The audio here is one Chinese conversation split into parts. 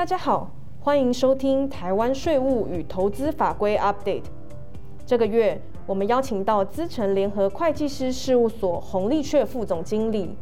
大家好，欢迎收听台湾税务与投资法规 Update。这个月，我们邀请到资诚联合会计师事务所洪立雀副总经理，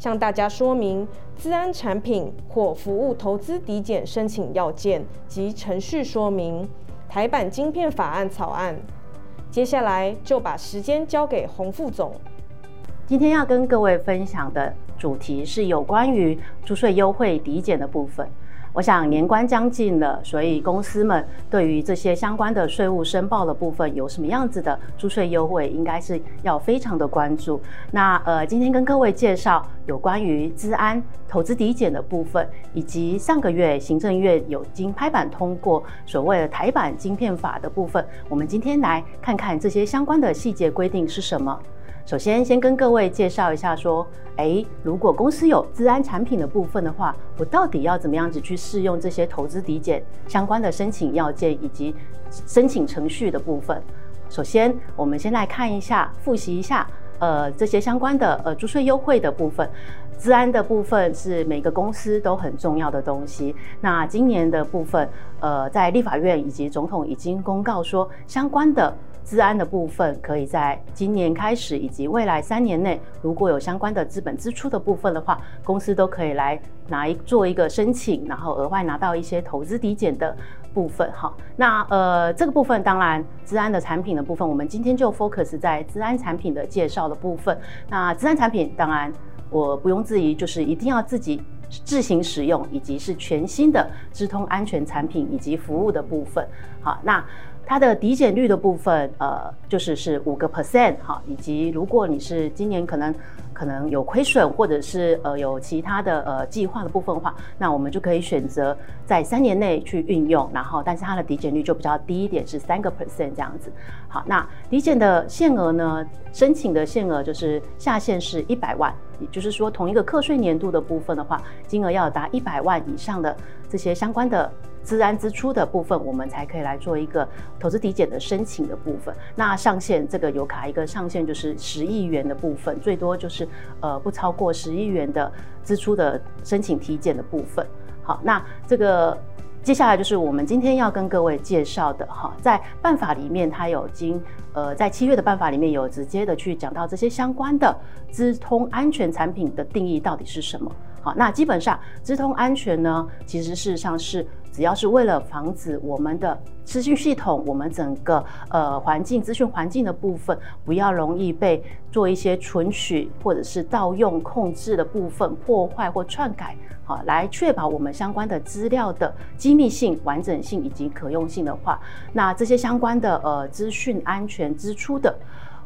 向大家说明资安产品或服务投资抵减申请要件及程序说明，台版晶片法案草案。接下来就把时间交给洪副总。今天要跟各位分享的主题是有关于租税优惠抵减的部分。我想年关将近了，所以公司们对于这些相关的税务申报的部分有什么样子的租税优惠，应该是要非常的关注。那呃，今天跟各位介绍有关于资安投资抵减的部分，以及上个月行政院有经拍板通过所谓的台版晶片法的部分，我们今天来看看这些相关的细节规定是什么。首先，先跟各位介绍一下，说，诶，如果公司有资安产品的部分的话，我到底要怎么样子去适用这些投资抵减相关的申请要件以及申请程序的部分？首先，我们先来看一下，复习一下，呃，这些相关的呃租税优惠的部分。资安的部分是每个公司都很重要的东西。那今年的部分，呃，在立法院以及总统已经公告说，相关的。资安的部分，可以在今年开始以及未来三年内，如果有相关的资本支出的部分的话，公司都可以来拿一做一个申请，然后额外拿到一些投资抵减的部分。哈，那呃这个部分当然资安的产品的部分，我们今天就 focus 在资安产品的介绍的部分。那资安产品当然我不用质疑，就是一定要自己自行使用，以及是全新的资通安全产品以及服务的部分。好，那。它的抵减率的部分，呃，就是是五个 percent 哈，以及如果你是今年可能可能有亏损，或者是呃有其他的呃计划的部分的话，那我们就可以选择在三年内去运用，然后但是它的抵减率就比较低一点，是三个 percent 这样子。好，那抵减的限额呢，申请的限额就是下限是一百万，也就是说同一个课税年度的部分的话，金额要达一百万以上的这些相关的。资安支出的部分，我们才可以来做一个投资抵减的申请的部分。那上限这个有卡一个上限，就是十亿元的部分，最多就是呃不超过十亿元的支出的申请体检的部分。好，那这个接下来就是我们今天要跟各位介绍的哈，在办法里面它有经呃在七月的办法里面有直接的去讲到这些相关的资通安全产品的定义到底是什么。好，那基本上资通安全呢，其实事实上是。只要是为了防止我们的资讯系统，我们整个呃环境资讯环境的部分不要容易被做一些存取或者是盗用控制的部分破坏或篡改，好，来确保我们相关的资料的机密性、完整性以及可用性的话，那这些相关的呃资讯安全支出的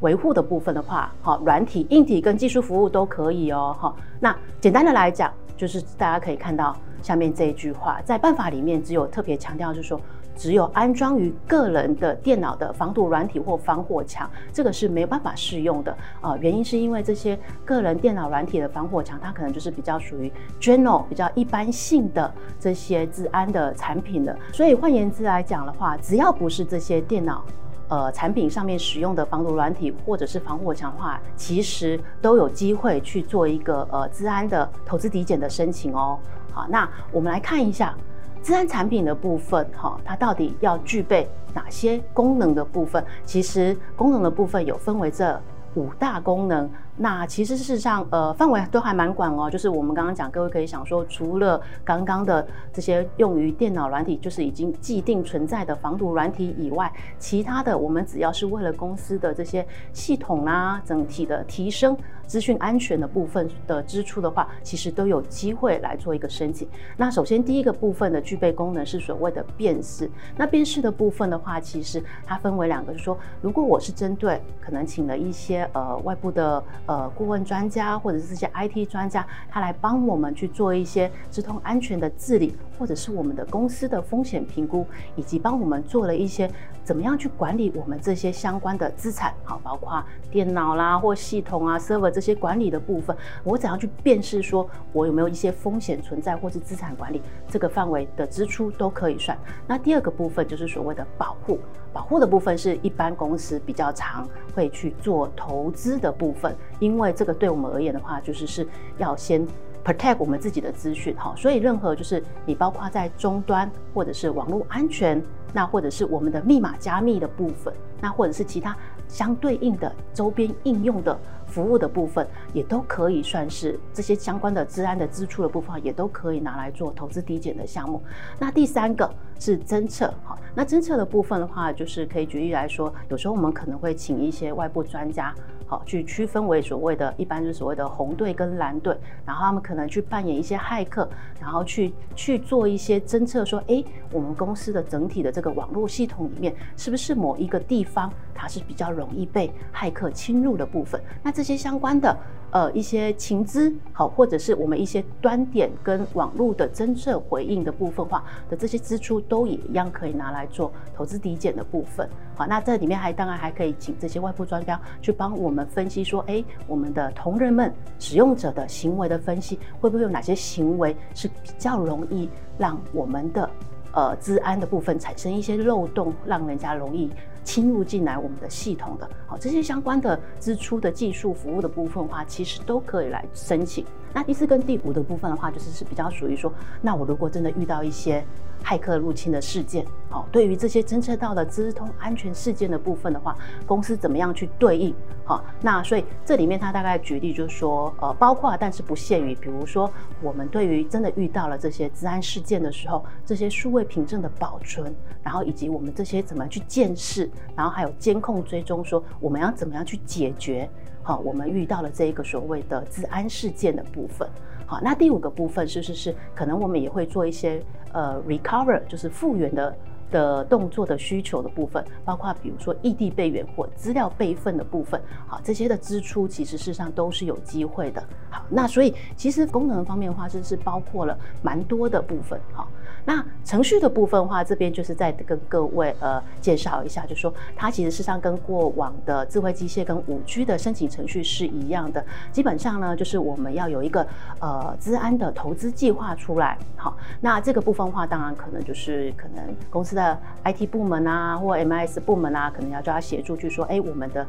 维护的部分的话，好，软体、硬体跟技术服务都可以哦，好，那简单的来讲，就是大家可以看到。下面这一句话，在办法里面只有特别强调，就是说，只有安装于个人的电脑的防毒软体或防火墙，这个是没有办法适用的啊、呃。原因是因为这些个人电脑软体的防火墙，它可能就是比较属于 general 比较一般性的这些治安的产品的。所以换言之来讲的话，只要不是这些电脑。呃，产品上面使用的防毒软体或者是防火墙的话，其实都有机会去做一个呃治安的投资抵减的申请哦。好，那我们来看一下资安产品的部分，哈，它到底要具备哪些功能的部分？其实功能的部分有分为这五大功能。那其实事实上，呃，范围都还蛮广哦。就是我们刚刚讲，各位可以想说，除了刚刚的这些用于电脑软体，就是已经既定存在的防毒软体以外，其他的我们只要是为了公司的这些系统啊，整体的提升资讯安全的部分的支出的话，其实都有机会来做一个申请。那首先第一个部分的具备功能是所谓的辨识。那辨识的部分的话，其实它分为两个，就是说，如果我是针对可能请了一些呃外部的。呃，顾问专家或者是这些 IT 专家，他来帮我们去做一些资通安全的治理，或者是我们的公司的风险评估，以及帮我们做了一些怎么样去管理我们这些相关的资产，好，包括电脑啦或系统啊、server 这些管理的部分，我怎样去辨识说我有没有一些风险存在，或是资产管理这个范围的支出都可以算。那第二个部分就是所谓的保护，保护的部分是一般公司比较常会去做投资的部分。因为这个对我们而言的话，就是是要先 protect 我们自己的资讯，哈，所以任何就是你包括在终端或者是网络安全，那或者是我们的密码加密的部分，那或者是其他相对应的周边应用的。服务的部分也都可以算是这些相关的资安的支出的部分，也都可以拿来做投资抵减的项目。那第三个是侦测，哈，那侦测的部分的话，就是可以举例来说，有时候我们可能会请一些外部专家，好，去区分为所谓的一般就是所谓的红队跟蓝队，然后他们可能去扮演一些骇客，然后去去做一些侦测，说，哎，我们公司的整体的这个网络系统里面，是不是某一个地方它是比较容易被骇客侵入的部分？那这这些相关的呃一些情资好，或者是我们一些端点跟网络的侦测回应的部分化的这些支出，都也一样可以拿来做投资抵减的部分。好，那这里面还当然还可以请这些外部专家去帮我们分析说，哎，我们的同仁们使用者的行为的分析，会不会有哪些行为是比较容易让我们的呃资安的部分产生一些漏洞，让人家容易。侵入进来我们的系统的，好，这些相关的支出的技术服务的部分的话，其实都可以来申请。那第四跟第五的部分的话，就是是比较属于说，那我如果真的遇到一些骇客入侵的事件，好，对于这些侦测到的资通安全事件的部分的话，公司怎么样去对应？好，那所以这里面他大概举例就是说，呃，包括但是不限于，比如说我们对于真的遇到了这些资安事件的时候，这些数位凭证的保存，然后以及我们这些怎么去建设，然后还有监控追踪，说我们要怎么样去解决。好，我们遇到了这一个所谓的治安事件的部分。好，那第五个部分是是是，可能我们也会做一些呃 recover，就是复原的。的动作的需求的部分，包括比如说异地备援或资料备份的部分，好，这些的支出其实事实上都是有机会的。好，那所以其实功能方面的话，就是包括了蛮多的部分。好，那程序的部分话，这边就是再跟各位呃介绍一下，就是说它其实事实上跟过往的智慧机械跟五 G 的申请程序是一样的。基本上呢，就是我们要有一个呃资安的投资计划出来。好，那这个部分话，当然可能就是可能公司的。IT 部门啊，或 MIS 部门啊，可能要叫他协助，去说，哎，我们的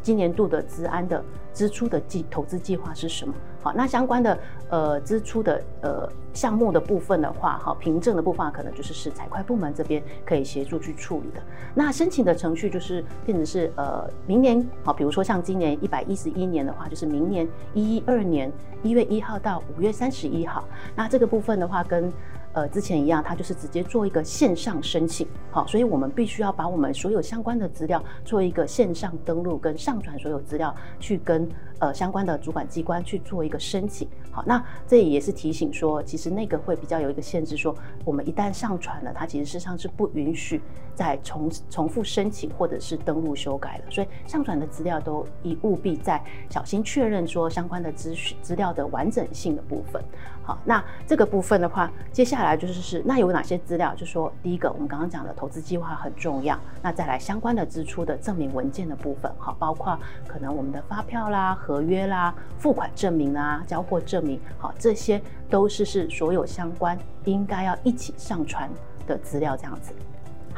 今年度的资安的支出的计投资计划是什么？好，那相关的呃支出的呃项目的部分的话，哈，凭证的部分可能就是是财会部门这边可以协助去处理的。那申请的程序就是变成是呃明年，好，比如说像今年一百一十一年的话，就是明年一一二年一月一号到五月三十一号。那这个部分的话跟呃，之前一样，它就是直接做一个线上申请，好，所以我们必须要把我们所有相关的资料做一个线上登录跟上传所有资料，去跟呃相关的主管机关去做一个申请，好，那这也是提醒说，其实那个会比较有一个限制，说我们一旦上传了，它其实事实上是不允许再重重复申请或者是登录修改的，所以上传的资料都一务必在小心确认说相关的资讯资料的完整性的部分，好，那这个部分的话，接下来。就是是，那有哪些资料？就说第一个，我们刚刚讲的投资计划很重要。那再来相关的支出的证明文件的部分，好，包括可能我们的发票啦、合约啦、付款证明啦、交货证明，好，这些都是是所有相关应该要一起上传的资料，这样子。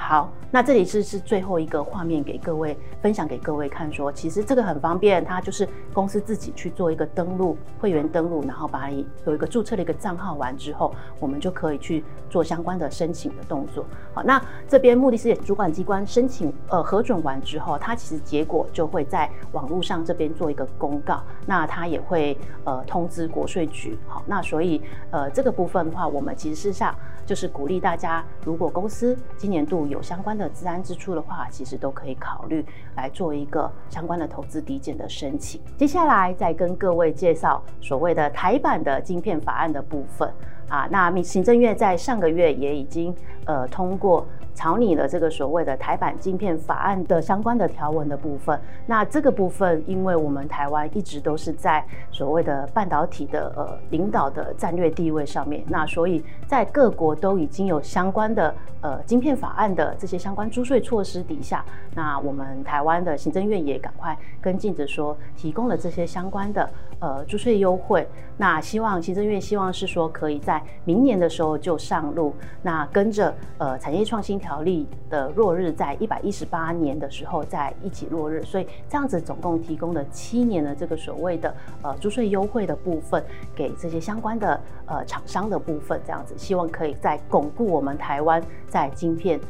好，那这里是是最后一个画面给各位分享给各位看说，其实这个很方便，它就是公司自己去做一个登录会员登录，然后把你有一个注册的一个账号完之后，我们就可以去做相关的申请的动作。好，那这边目的是主管机关申请呃核准完之后，它其实结果就会在网络上这边做一个公告，那它也会呃通知国税局。好，那所以呃这个部分的话，我们其实事实上就是鼓励大家，如果公司今年度有相关的治安支出的话，其实都可以考虑来做一个相关的投资抵减的申请。接下来再跟各位介绍所谓的台版的晶片法案的部分啊，那行政院在上个月也已经呃通过。草拟了这个所谓的台版晶片法案的相关的条文的部分，那这个部分，因为我们台湾一直都是在所谓的半导体的呃领导的战略地位上面，那所以在各国都已经有相关的呃晶片法案的这些相关租税措施底下，那我们台湾的行政院也赶快跟进着说，提供了这些相关的呃租税优惠，那希望行政院希望是说可以在明年的时候就上路，那跟着呃产业创新条。例的落日在一百一十八年的时候在一起落日，所以这样子总共提供了七年的这个所谓的呃租税优惠的部分，给这些相关的呃厂商的部分，这样子希望可以再巩固我们台湾在晶片。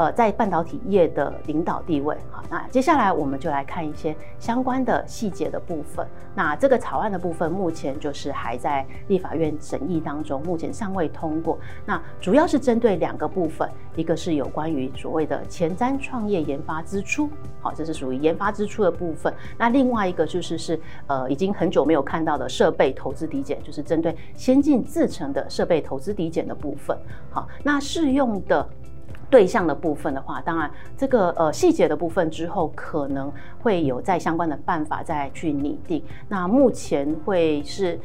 呃，在半导体业的领导地位，好，那接下来我们就来看一些相关的细节的部分。那这个草案的部分，目前就是还在立法院审议当中，目前尚未通过。那主要是针对两个部分，一个是有关于所谓的前瞻创业研发支出，好，这是属于研发支出的部分。那另外一个就是是呃，已经很久没有看到的设备投资抵减，就是针对先进制程的设备投资抵减的部分。好，那适用的。对象的部分的话，当然这个呃细节的部分之后可能会有在相关的办法再去拟定。那目前会是。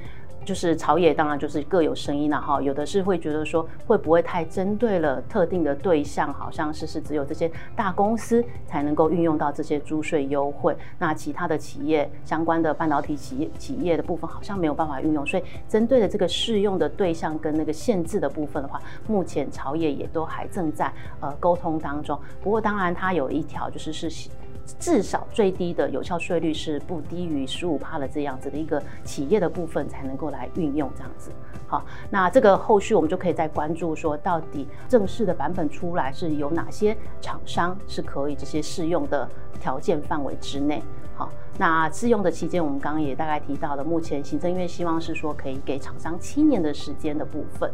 就是朝野当然就是各有声音了哈，有的是会觉得说会不会太针对了特定的对象，好像是是只有这些大公司才能够运用到这些租税优惠，那其他的企业相关的半导体企业企业的部分好像没有办法运用，所以针对的这个适用的对象跟那个限制的部分的话，目前朝野也都还正在呃沟通当中。不过当然它有一条就是是。至少最低的有效税率是不低于十五帕的这样子的一个企业的部分才能够来运用这样子。好，那这个后续我们就可以再关注说，到底正式的版本出来是有哪些厂商是可以这些适用的条件范围之内。好，那适用的期间我们刚刚也大概提到了，目前行政院希望是说可以给厂商七年的时间的部分。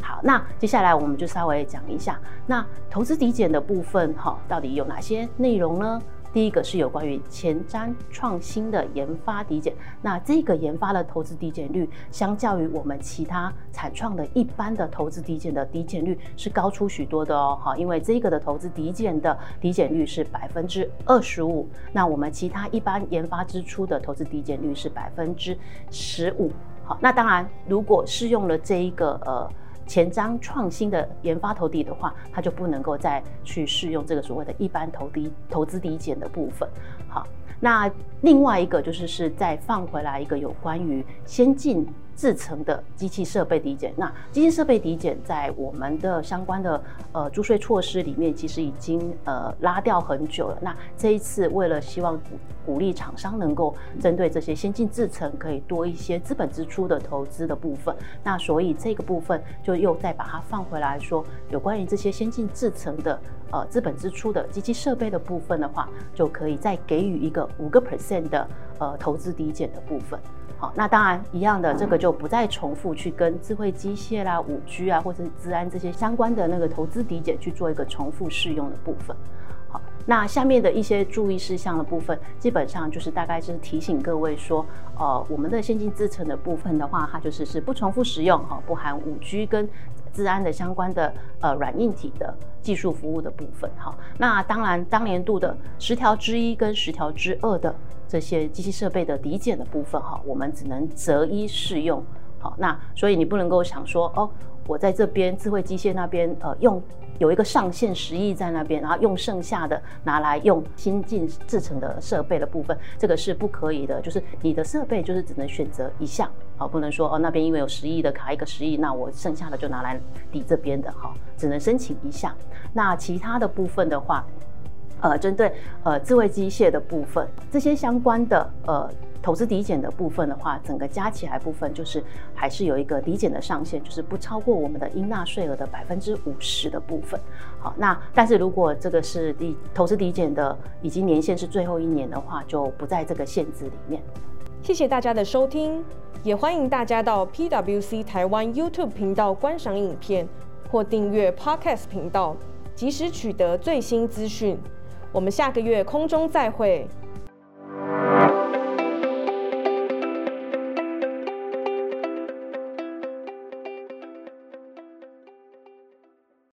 好。那接下来我们就稍微讲一下，那投资抵减的部分哈，到底有哪些内容呢？第一个是有关于前瞻创新的研发抵减，那这个研发的投资抵减率，相较于我们其他产创的一般的投资抵减的抵减率是高出许多的哦，哈，因为这个的投资抵减的抵减率是百分之二十五，那我们其他一般研发支出的投资抵减率是百分之十五，好，那当然如果适用了这一个呃。前瞻创新的研发投递的话，它就不能够再去适用这个所谓的一般投抵投资抵减的部分。好，那另外一个就是是再放回来一个有关于先进。制程的机器设备抵减，那机器设备抵减在我们的相关的呃租税措施里面，其实已经呃拉掉很久了。那这一次为了希望鼓鼓励厂商能够针对这些先进制程可以多一些资本支出的投资的部分，那所以这个部分就又再把它放回来说，有关于这些先进制程的呃资本支出的机器设备的部分的话，就可以再给予一个五个 percent 的呃投资抵减的部分。好，那当然一样的，这个就不再重复去跟智慧机械啦、五 G 啊，或者是治安这些相关的那个投资抵减去做一个重复适用的部分。好，那下面的一些注意事项的部分，基本上就是大概就是提醒各位说，呃，我们的先进制程的部分的话，它就是是不重复使用哈，不含五 G 跟治安的相关的呃软硬体的技术服务的部分。好，那当然当年度的十条之一跟十条之二的。这些机器设备的抵减的部分哈，我们只能择一适用。好，那所以你不能够想说哦，我在这边智慧机械那边呃用有一个上限十亿在那边，然后用剩下的拿来用新进制成的设备的部分，这个是不可以的。就是你的设备就是只能选择一项，好，不能说哦那边因为有十亿的卡一个十亿，那我剩下的就拿来抵这边的哈，只能申请一项。那其他的部分的话。呃，针对呃智慧机械的部分，这些相关的呃投资抵减的部分的话，整个加起来部分就是还是有一个抵减的上限，就是不超过我们的应纳税额的百分之五十的部分。好，那但是如果这个是抵投资抵减的，已经年限是最后一年的话，就不在这个限制里面。谢谢大家的收听，也欢迎大家到 PWC 台湾 YouTube 频道观赏影片或订阅 Podcast 频道，及时取得最新资讯。我们下个月空中再会。